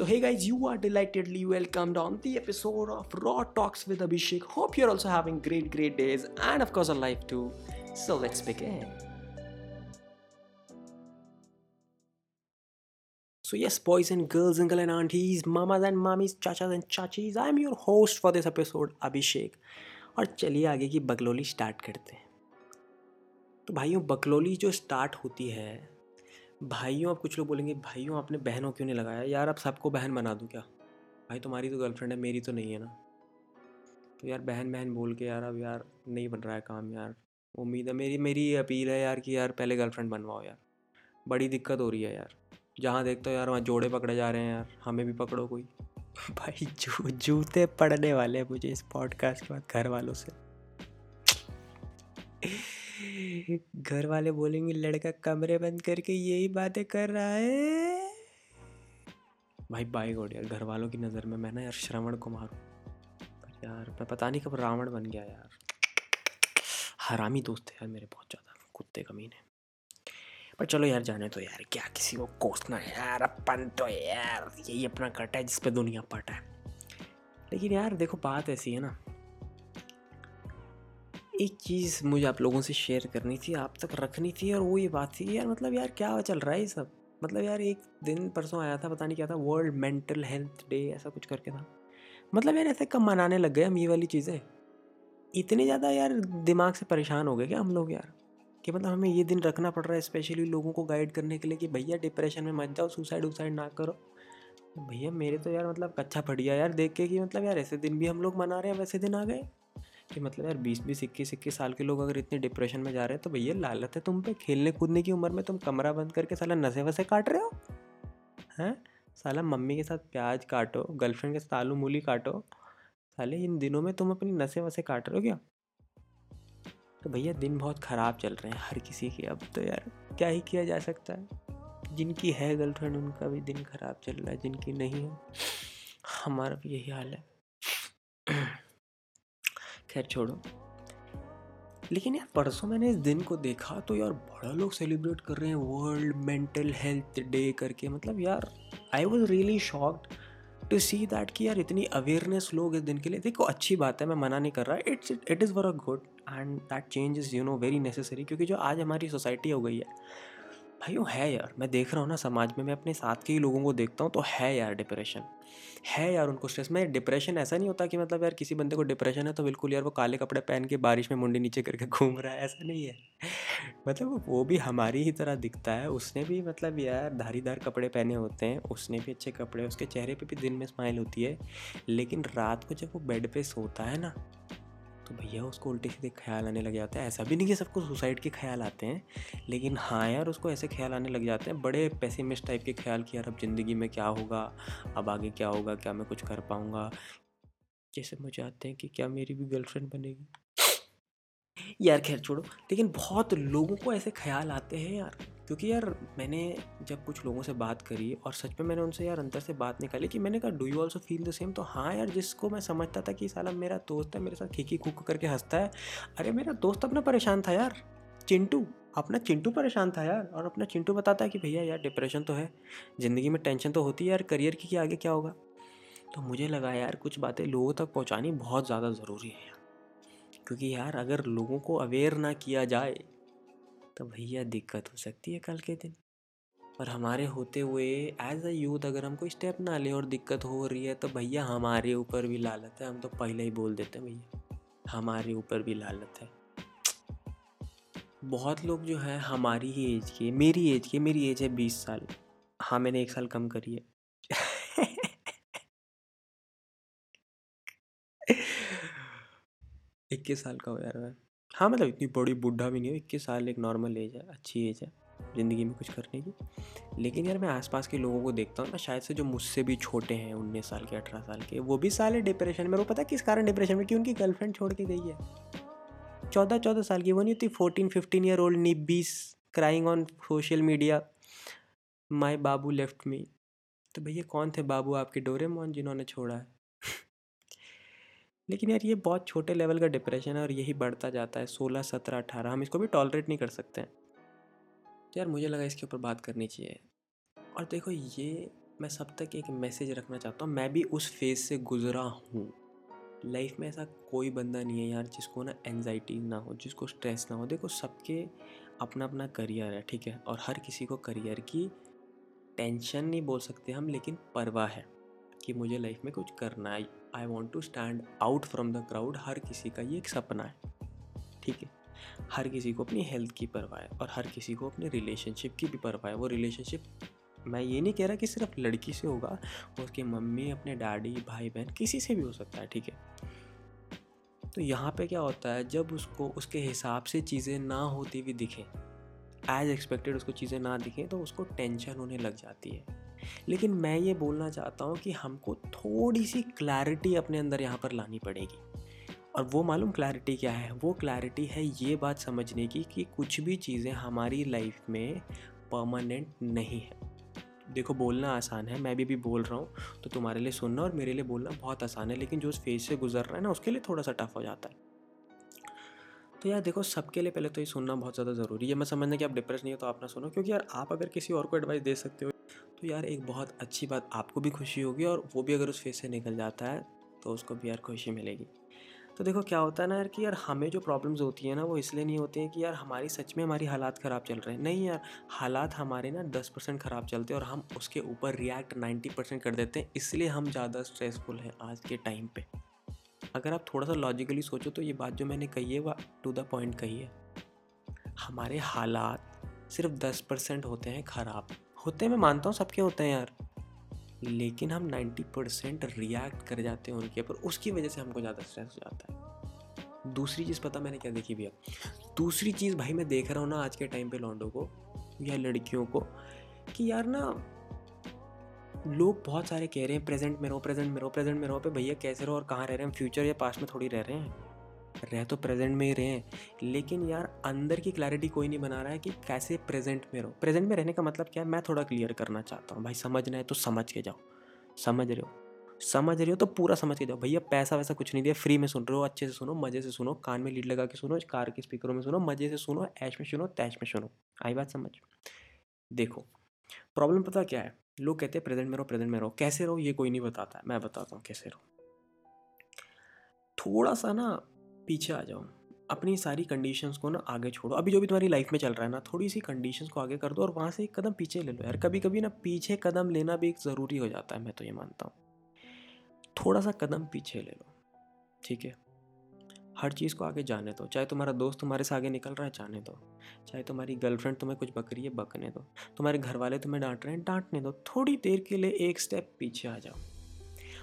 So, hey guys, you are delightedly welcomed on the episode of Raw Talks with Abhishek. Hope you're also having great, great days and, of course, a life too. So, let's begin. So, yes, boys and girls, uncle and aunties, mamas and mummies, chachas and chachis, I'm your host for this episode, Abhishek. और चलिए आगे की बकलोली start करते हैं तो भाइयों बकलोली जो start होती है भाइयों, अब कुछ लोग बोलेंगे, भाइयों, आपने बहनों क्यों नहीं लगाया? यार, अब सबको बहन बना दूँ क्या? भाई, तुम्हारी तो गर्लफ्रेंड है, मेरी तो नहीं है ना। तो यार बहन बहन बोल के, यार, अब यार, नहीं बन रहा है काम यार। उम्मीद है, मेरी मेरी अपील है यार कि यार, पहले गर्लफ्रेंड बनवाओ यार। बड़ी दिक्कत हो रही है यार। जहाँ देखते हो यार, वहाँ जोड़े पकड़े जा रहे हैं यार। हमें भी पकड़ो कोई। भाई, जू, जूते पड़ने वाले हैं मुझे इस पॉडकास्ट के बाद घर वालों से। घर वाले बोलेंगे, लड़का कमरे बंद करके यही बातें कर रहा है। भाई बाई गोड यार, घर वालों की नज़र में मैं ना यार श्रवण कुमार हूँ यार, मैं पता नहीं कब रावण बन गया यार। हरामी दोस्त है यार मेरे बहुत ज़्यादा, कुत्ते कमीने पर चलो यार, जाने तो यार, क्या किसी को कोसना है यार, अपन तो यार, यही अपना कट है जिसपे दुनिया पट है। लेकिन यार, देखो बात ऐसी है ना एक चीज़ मुझे आप लोगों से शेयर करनी थी, आप तक रखनी थी और वो ये बात थी यार मतलब यार क्या चल रहा है ये सब? मतलब यार एक दिन परसों आया था, पता नहीं क्या था वर्ल्ड मेंटल हेल्थ डे ऐसा कुछ करके था। मतलब यार ऐसे कब मनाने लग गए हम ये वाली चीज़ें। इतनी ज़्यादा यार दिमाग से परेशान हो गए क्या हम लोग यार? कि मतलब हमें ये दिन रखना पड़ रहा है स्पेशली लोगों को गाइड करने के लिए कि भैया डिप्रेशन में मत जाओ सुसाइड उसाइड ना करो। भैया मेरे तो यार मतलब कच्चा फट गया यार देख के कि मतलब यार ऐसे दिन भी हम लोग मना रहे हैं वैसे दिन आ गए। कि मतलब यार बीस बीस, इक्कीस इक्कीस साल के लोग अगर इतने डिप्रेशन में जा रहे हैं तो भैया लालत है तुम पे। खेलने, कूदने की उम्र में तुम कमरा बंद करके साला नशे वसे काट रहे हो? हैं? साला मम्मी के साथ प्याज काटो गर्लफ्रेंड के साथ आलू मूली काटो, साले इन दिनों में तुम अपनी नशे वसे काट रहे हो क्या? तो भैया दिन बहुत ख़राब चल रहे हैं हर किसी के, अब तो यार क्या ही किया जा सकता है? जिनकी है गर्लफ्रेंड उनका भी दिन ख़राब चल रहा है, जिनकी नहीं है, हमारा भी यही हाल है। खैर छोड़ो। लेकिन यार, परसों मैंने इस दिन को देखा तो यार बड़ा लोग सेलिब्रेट कर रहे हैं वर्ल्ड मेंटल हेल्थ डे करके। मतलब यार I was really shocked to see that कि यार इतनी अवेयरनेस लोग इस दिन के लिए। देखो, अच्छी बात है, मैं मना नहीं कर रहा। It's it is were a good end that change is you know very necessary क्योंकि जो आज हमारी सोसाइटी हो गई है भाई वो है यार, मैं देख रहा हूँ ना समाज में, मैं अपने साथ के ही लोगों को देखता हूँ तो है यार डिप्रेशन है यार उनको स्ट्रेस में डिप्रेशन ऐसा नहीं होता कि मतलब यार किसी बंदे को डिप्रेशन है तो बिल्कुल यार वो काले कपड़े पहन के बारिश में मुंडी नीचे करके घूम रहा है, ऐसा नहीं है। मतलब वो भी हमारी ही तरह दिखता है, उसने भी मतलब यार धारीदार कपड़े पहने होते हैं, उसने भी अच्छे कपड़े, उसके चेहरे पे भी दिन में स्माइल होती है, लेकिन रात को जब वो बेड पे सोता है ना तो भैया उसको उल्टे सीधे ख्याल आने लग जाता है। ऐसा भी नहीं कि सबको सुसाइड के ख्याल आते हैं, लेकिन हाँ यार, उसको ऐसे ख्याल आने लग जाते हैं। बड़े पैसिमिस्ट टाइप के ख्याल कि यार, अब ज़िंदगी में क्या होगा, अब आगे क्या होगा, क्या मैं कुछ कर पाऊँगा? जैसे मुझे आते हैं कि क्या मेरी भी गर्लफ्रेंड बनेगी? यार खैर छोड़ो, लेकिन बहुत लोगों को ऐसे ख्याल आते हैं यार। क्योंकि यार मैंने जब कुछ लोगों से बात करी और सच में मैंने उनसे यार अंदर से बात निकाली कि मैंने कहा do you also feel the same तो हाँ यार, जिसको मैं समझता था कि साला मेरा दोस्त है, मेरे साथ खीखी खुक करके हंसता है। अरे मेरा दोस्त अपना परेशान था यार, चिंटू, अपना चिंटू परेशान था यार। और अपना चिंटू बताता है कि भैया यार डिप्रेशन तो है, ज़िंदगी में टेंशन तो होती है यार करियर की आगे क्या होगा? तो मुझे लगा यार कुछ बातें लोगों तक पहुँचानी बहुत ज़्यादा ज़रूरी है यार। क्योंकि यार अगर लोगों को अवेयर ना किया जाए तो भैया दिक्कत हो सकती है कल के दिन। और हमारे होते हुए एज अ यूथ अगर हम कोई स्टेप ना लें और दिक्कत हो रही है तो भैया हमारे ऊपर भी लालत है। हम तो पहले ही बोल देते हैं भैया, हमारे ऊपर भी लालत है। बहुत लोग जो है, हमारी ही एज के, मेरी एज के, मेरी एज है बीस साल। हाँ मैंने एक साल कम करी है। इक्कीस साल का हो यार मैं। हाँ मतलब इतनी बड़ी बुढ़ा भी नहीं हो, इक्कीस साल एक नॉर्मल एज है, अच्छी एज है, ज़िंदगी में कुछ करने की लेकिन यार मैं आसपास के लोगों को देखता हूँ ना, शायद से जो मुझसे भी छोटे हैं, उन्नीस साल के, अठारह साल के, वो भी साल है डिप्रेशन में। वो पता किस कारण डिप्रेशन में? कि उनकी गर्लफ्रेंड छोड़ के गई है। चौदह चौदह साल की, वो नहीं होती fourteen fifteen year old निब्बीस crying on social media my Babu left me तो भैया कौन थे बाबू आपके? डोरे मोहन जिन्होंने छोड़ा है। लेकिन यार ये बहुत छोटे लेवल का डिप्रेशन है और यही बढ़ता जाता है, सोलह, सत्रह, अठारह, हम इसको भी टॉलरेट नहीं कर सकते। हैं तो यार मुझे लगा इसके ऊपर बात करनी चाहिए। और देखो ये मैं सब तक एक मैसेज रखना चाहता हूँ, मैं भी उस फ़ेज़ से गुज़रा हूँ। लाइफ में ऐसा कोई बंदा नहीं है यार जिसको ना एनजाइटी ना हो, जिसको स्ट्रेस ना हो। देखो सबके अपना अपना करियर है, ठीक है? और हर किसी को करियर की टेंशन नहीं बोल सकते हम, लेकिन परवाह है कि मुझे लाइफ में कुछ करना है। I want to stand out from the crowd हर किसी का ये एक सपना है। ठीक है? हर किसी को अपनी हेल्थ की परवाह है और हर किसी को अपने रिलेशनशिप की भी परवाह है। वो रिलेशनशिप मैं ये नहीं कह रहा कि सिर्फ़ लड़की से होगा, उसकी मम्मी, अपने डैडी भाई बहन किसी से भी हो सकता है। ठीक है? तो यहाँ पे क्या होता है, जब उसको, उसके हिसाब से चीज़ें ना होती हुई दिखें एज एक्सपेक्टेड उसको चीज़ें ना दिखें तो उसको टेंशन होने लग जाती है। लेकिन मैं ये बोलना चाहता हूँ कि हमको थोड़ी सी क्लैरिटी अपने अंदर यहाँ पर लानी पड़ेगी। और वो मालूम क्लैरिटी क्या है? वो क्लैरिटी है ये बात समझने की कि कुछ भी चीज़ें हमारी लाइफ में परमानेंट नहीं है। देखो, बोलना आसान है, मैं भी भी बोल रहा हूँ तो तुम्हारे लिए सुनना और मेरे लिए बोलना बहुत आसान है, लेकिन जो उस फ़ेज़ से गुजर रहा है ना, उसके लिए थोड़ा सा टफ हो जाता है। तो यार देखो, सबके लिए पहले तो ये सुनना बहुत ज़्यादा ज़रूरी है। मैं समझना कि आप डिप्रेस नहीं हो तो आप ना सुनो, क्योंकि यार आप अगर किसी और को एडवाइस दे सकते हो तो यार एक बहुत अच्छी बात आपको भी खुशी होगी और वो भी अगर उस फेस से निकल जाता है तो उसको भी यार खुशी मिलेगी। तो देखो क्या होता है ना यार कि यार हमें जो प्रॉब्लम्स होती है ना, वो इसलिए नहीं होती हैं कि यार हमारी सच में हमारी हालात ख़राब चल रहे हैं। नहीं यार, हालात हमारे ना दस परसेंट ख़राब चलते हैं और हम उसके ऊपर रिएक्ट नाइन्टी परसेंट कर देते हैं, इसलिए हम ज़्यादा स्ट्रेसफुल हैं आज के टाइम पे। अगर आप थोड़ा सा लॉजिकली सोचो तो ये बात जो मैंने कही है वह टू द पॉइंट कही है। हमारे हालात सिर्फ़ दस परसेंट होते हैं ख़राब। होते हैं, मैं मानता हूँ सबके होते हैं यार। लेकिन हम 90 परसेंट रिएक्ट कर जाते हैं उनके ऊपर, उसकी वजह से हमको ज़्यादा स्ट्रेस हो जाता है। दूसरी चीज़ पता मैंने क्या देखी भैया? दूसरी चीज़ भाई मैं देख रहा हूँ ना आज के टाइम पे लॉन्डो को या लड़कियों को कि यार ना, लोग बहुत सारे कह रहे हैं, प्रेजेंट में रहो, प्रेजेंट में रहो, प्रेजेंट में रहो, पे भैया कैसे रहो और कहाँ रह रहे हैं? फ्यूचर या पास्ट में थोड़ी रह रहे हैं। रह तो प्रेजेंट में ही रहे हैं। लेकिन यार, अंदर की क्लैरिटी कोई नहीं बना रहा है कि कैसे प्रेजेंट में रहो। प्रेजेंट में रहने का मतलब क्या है? मैं थोड़ा क्लियर करना चाहता हूँ। भाई, समझना है तो समझ के जाओ। समझ रहे हो? समझ रहे हो तो पूरा समझ के जाओ। भैया, पैसा वैसा कुछ नहीं दिया। फ्री में सुन रहे हो, अच्छे से सुनो, मज़े से सुनो, कान में लीड लगा के सुनो, कार के स्पीकरों में सुनो, मज़े से सुनो, ऐश में सुनो, तैश में सुनो। आई बात समझ? देखो प्रॉब्लम पता क्या है? लोग कहते हैं प्रेजेंट में रहो प्रेजेंट में रहो। कैसे रहो? ये कोई नहीं बताता है। मैं बताता हूँ कैसे रहो। थोड़ा सा ना पीछे आ जाओ अपनी सारी कंडीशंस को ना आगे छोड़ो। अभी जो भी तुम्हारी लाइफ में चल रहा है ना थोड़ी सी कंडीशंस को आगे कर दो और वहाँ से एक कदम पीछे ले लो यार। कभी कभी ना पीछे कदम लेना भी एक ज़रूरी हो जाता है, मैं तो ये मानता हूँ। थोड़ा सा कदम पीछे ले लो, ठीक है? हर चीज़ को आगे जाने दो। चाहे तुम्हारा दोस्त तुम्हारे से आगे निकल रहा है, जाने दो। चाहे तुम्हारी गर्लफ्रेंड तुम्हें कुछ बक रही है, बकने दो। तुम्हारे घर वाले तुम्हें डांट रहे हैं, डांटने दो। थोड़ी देर के लिए एक स्टेप पीछे आ जाओ।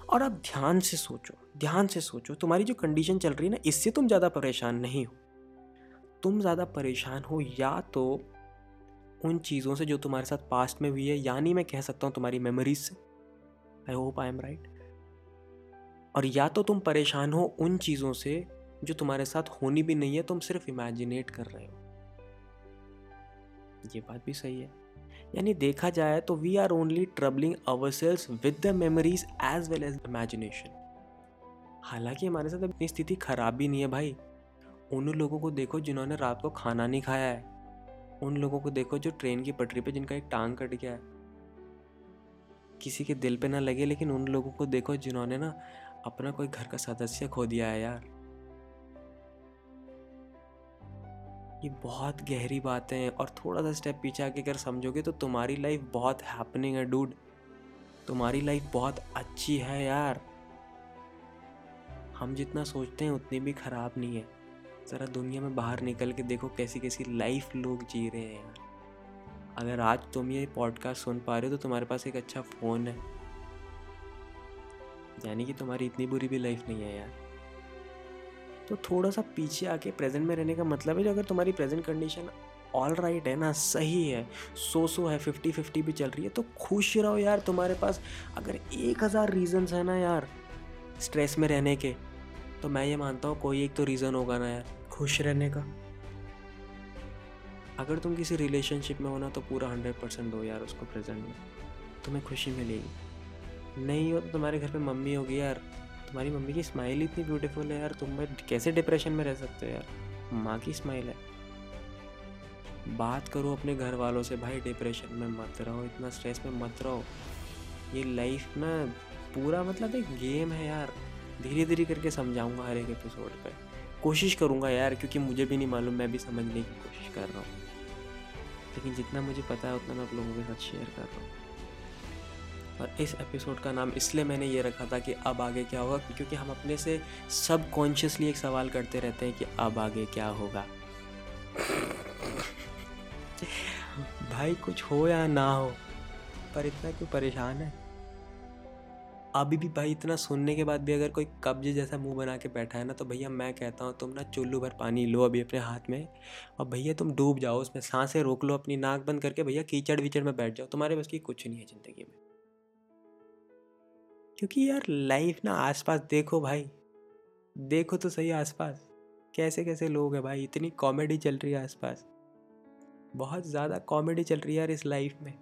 और अब ध्यान से सोचो, ध्यान से सोचो, तुम्हारी जो कंडीशन चल रही है ना, इससे तुम ज़्यादा परेशान नहीं हो। तुम ज़्यादा परेशान हो या तो उन चीज़ों से जो तुम्हारे साथ पास्ट में हुई है, यानी मैं कह सकता हूँ तुम्हारी मेमोरीज से। I hope I am right और या तो तुम परेशान हो उन चीज़ों से जो तुम्हारे साथ होनी भी नहीं है, तुम सिर्फ़ इमेजिनेट कर रहे हो। ये बात भी सही है। यानी देखा जाए तो we are only troubling our selves with the memories as well as imagination हालाँकि हमारे साथ अपनी स्थिति खराब भी नहीं है भाई। उन लोगों को देखो जिन्होंने रात को खाना नहीं खाया है। उन लोगों को देखो जो ट्रेन की पटरी पे जिनका एक टांग कट गया है। किसी के दिल पे ना लगे, लेकिन उन लोगों को देखो जिन्होंने ना अपना कोई घर का सदस्य खो दिया है यार। ये बहुत गहरी बातें हैं और थोड़ा सा स्टेप पीछे आके अगर समझोगे तो तुम्हारी लाइफ बहुत हैपनिंग है डूड तुम्हारी लाइफ बहुत अच्छी है यार। हम जितना सोचते हैं, उतनी भी ख़राब नहीं है। ज़रा दुनिया में बाहर निकल के देखो कैसी कैसी लाइफ लोग जी रहे हैं यार। अगर आज तुम ये पॉडकास्ट सुन पा रहे हो तो तुम्हारे पास एक अच्छा फ़ोन है। यानी कि तुम्हारी इतनी बुरी भी लाइफ नहीं है यार। तो थोड़ा सा पीछे आके प्रेजेंट में रहने का मतलब है जो अगर तुम्हारी प्रेजेंट कंडीशन ऑल राइट है ना, सही है सो सो है फिफ्टी फिफ्टी भी चल रही है तो खुश रहो यार तुम्हारे पास। अगर एक हज़ार रीज़न्स है ना यार स्ट्रेस में रहने के तो मैं ये मानता हूँ कोई एक तो रीज़न होगा ना यार, खुश रहने का। अगर तुम किसी रिलेशनशिप में हो ना तो पूरा हंड्रेड परसेंट दो यार उसको प्रेजेंट में, तुम्हें खुशी मिलेगी। नहीं हो तो तुम्हारे घर पे मम्मी होगी यार तुम्हारी मम्मी की स्माइल इतनी ब्यूटीफुल है यार, तुम मैं कैसे डिप्रेशन में रह सकते हो यार? माँ की स्माइल है। बात करो अपने घर वालों से, भाई डिप्रेशन में मत रहो, इतना स्ट्रेस में मत रहो। ये लाइफ ना पूरा मतलब एक गेम है यार। धीरे धीरे करके समझाऊँगा हर एक एपिसोड पे। कोशिश करूँगा यार, क्योंकि मुझे भी नहीं मालूम, मैं भी समझने की कोशिश कर रहा हूँ। लेकिन जितना मुझे पता है, उतना मैं आप लोगों के साथ शेयर कर रहा हूँ। और इस एपिसोड का नाम इसलिए मैंने ये रखा था कि अब आगे क्या होगा, क्योंकि हम अपने से सब कॉन्शियसली एक सवाल करते रहते हैं कि अब आगे क्या होगा। भाई, कुछ हो या ना हो, पर इतना क्यों परेशान है? अभी भी भाई, इतना सुनने के बाद भी अगर कोई कब्जे जैसा मुँह बना के बैठा है ना तो भैया मैं कहता हूँ, तुम ना चुल्लू भर पानी लो अभी अपने हाथ में, और भैया तुम डूब जाओ, उसमें साँसें रोक लो अपनी, नाक बंद करके भैया कीचड़ विचड़ में बैठ जाओ, तुम्हारे बस की कुछ नहीं है ज़िंदगी में। क्योंकि यार लाइफ ना आसपास देखो भाई। देखो तो सही आसपास। कैसे कैसे लोग हैं भाई? इतनी कॉमेडी चल रही है आसपास। बहुत ज़्यादा कॉमेडी चल रही है यार इस लाइफ में।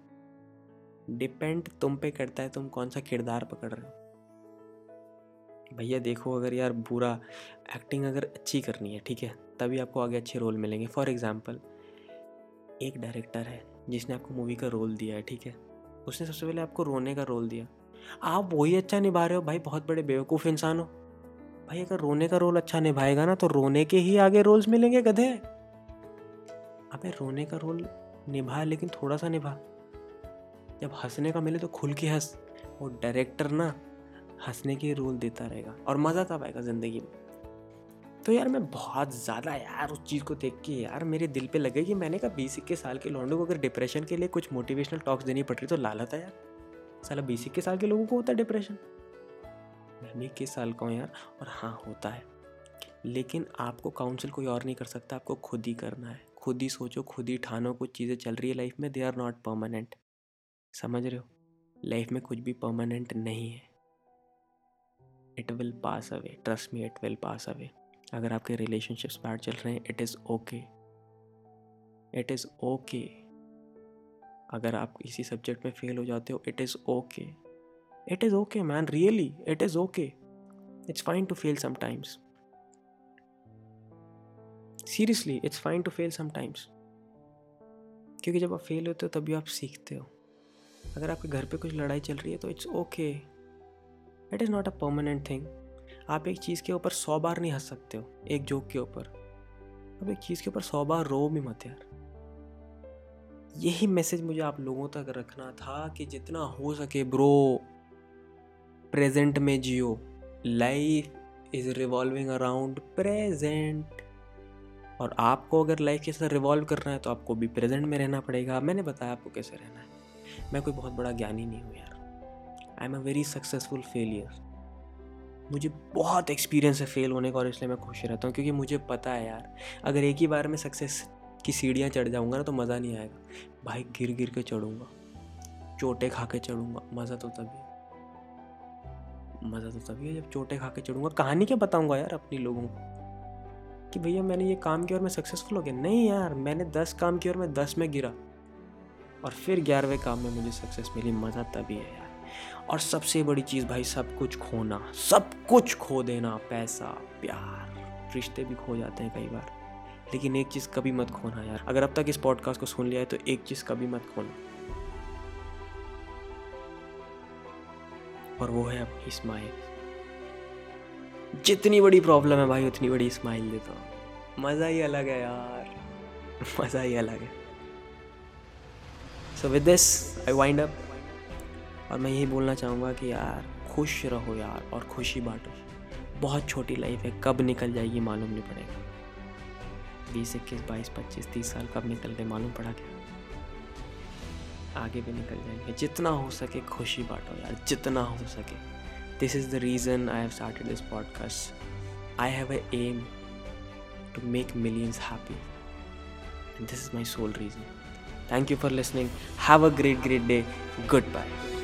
डिपेंड तुम पे करता है, तुम कौन सा किरदार पकड़ रहे हो। भैया देखो, अगर यार बुरा एक्टिंग अगर अच्छी करनी है, ठीक है? तभी आपको आगे अच्छे रोल मिलेंगे। फॉर एग्ज़ाम्पल एक डायरेक्टर है, जिसने आपको मूवी का रोल दिया है, ठीक है? उसने सबसे पहले आपको रोने का रोल दिया। आप वही अच्छा निभा रहे हो। भाई, बहुत बड़े बेवकूफ़ इंसान हो। भाई, अगर रोने का रोल अच्छा निभाएगा ना तो रोने के ही आगे रोल्स मिलेंगे गधे। अबे, रोने का रोल निभा, लेकिन थोड़ा सा निभा। जब हंसने का मिले तो खुल के हंस। वो डायरेक्टर ना हंसने के रोल देता रहेगा और मज़ा तब आएगा ज़िंदगी में। तो यार, मैं बहुत ज़्यादा यार उस चीज़ को देख के यार मेरे दिल पे लगे कि मैंने कहा बीस इक्कीस साल के लौंडों को अगर डिप्रेशन के लिए कुछ मोटिवेशनल टॉक्स देनी पड़ रही तो लालत है यार। साला बीस इक्कीस साल के लोगों को होता है डिप्रेशन मैं इक्कीस साल का हूँ यार, और हाँ होता है। लेकिन आपको काउंसिल कोई और नहीं कर सकता, आपको खुद ही करना है। खुद ही सोचो, खुद ही ठानो कुछ चीज़ें चल रही है लाइफ में दे आर नॉट परमानेंट समझ रहे हो? लाइफ में कुछ भी परमानेंट नहीं है। It will pass away trust me it will pass away अगर आपके रिलेशनशिप्स बैड चल रहे हैं it is okay it is okay अगर आप किसी सब्जेक्ट में फेल हो जाते हो it is okay it is okay man really it is okay it's fine to fail sometimes seriously it's fine to fail sometimes क्योंकि जब आप फेल होते हो, तभी आप सीखते हो। अगर आपके घर पे कुछ लड़ाई चल रही है तो it's okay it is not a permanent thing आप एक चीज़ के ऊपर सौ बार नहीं हंस सकते हो, एक जोक के ऊपर। आप एक चीज़ के ऊपर सौ बार रो भी मत यार। यही मैसेज मुझे आप लोगों तक रखना था कि जितना हो सके ब्रो प्रेजेंट में जियो। Life is revolving around present और आपको अगर लाइफ के साथ रिवॉल्व करना है तो आपको भी प्रेजेंट में रहना पड़ेगा। मैंने बताया आपको कैसे रहना है। मैं कोई बहुत बड़ा ज्ञानी नहीं हूँ यार। I am a very successful failure मुझे बहुत एक्सपीरियंस है फेल होने का और इसलिए मैं खुश रहता हूँ, क्योंकि मुझे पता है यार, अगर एक ही बार में सक्सेस की सीढ़ियाँ चढ़ जाऊँगा ना तो मज़ा नहीं आएगा। भाई गिर गिर के चढ़ूँगा। चोटे खा के चढ़ूँगा। मज़ा तो तभी मज़ा तो तभी है जब चोटे खा के चढ़ूँगा। कहानी क्या बताऊँगा यार अपनी लोगों को? कि भैया मैंने ये काम किया और मैं सक्सेसफुल हो गया। नहीं यार, मैंने दस काम किया और मैं दस में गिरा। और फिर ग्यारहवें काम में मुझे सक्सेस मिली। मज़ा तभी है यार। और सबसे बड़ी चीज़ भाई, सब कुछ खोना। सब कुछ खो देना। पैसा, प्यार। रिश्ते भी खो जाते हैं कई बार। लेकिन एक चीज़ कभी मत खोना यार। अगर अब तक इस पॉडकास्ट को सुन लिया है तो एक चीज़ कभी मत खोना। और वो है अपनी स्माइल जितनी बड़ी प्रॉब्लम है भाई, उतनी बड़ी स्माइल देता हूँ। मज़ा ही अलग है यार। मज़ा ही अलग है। So with this I wind up और मैं यही बोलना चाहूँगा कि यार, खुश रहो यार और खुशी बांटो। बहुत छोटी लाइफ है, कब निकल जाएगी मालूम नहीं पड़ेगा। बीस, इक्कीस, बाईस, पच्चीस, तीस साल कब निकल गए मालूम पड़ा क्या आगे भी निकल जाएँगे। जितना हो सके खुशी बांटो यार, जितना हो सके। This is the reason I have started this podcast I have aim to make millions happy this is my sole reason thank you for listening have a great great day good Goodbye.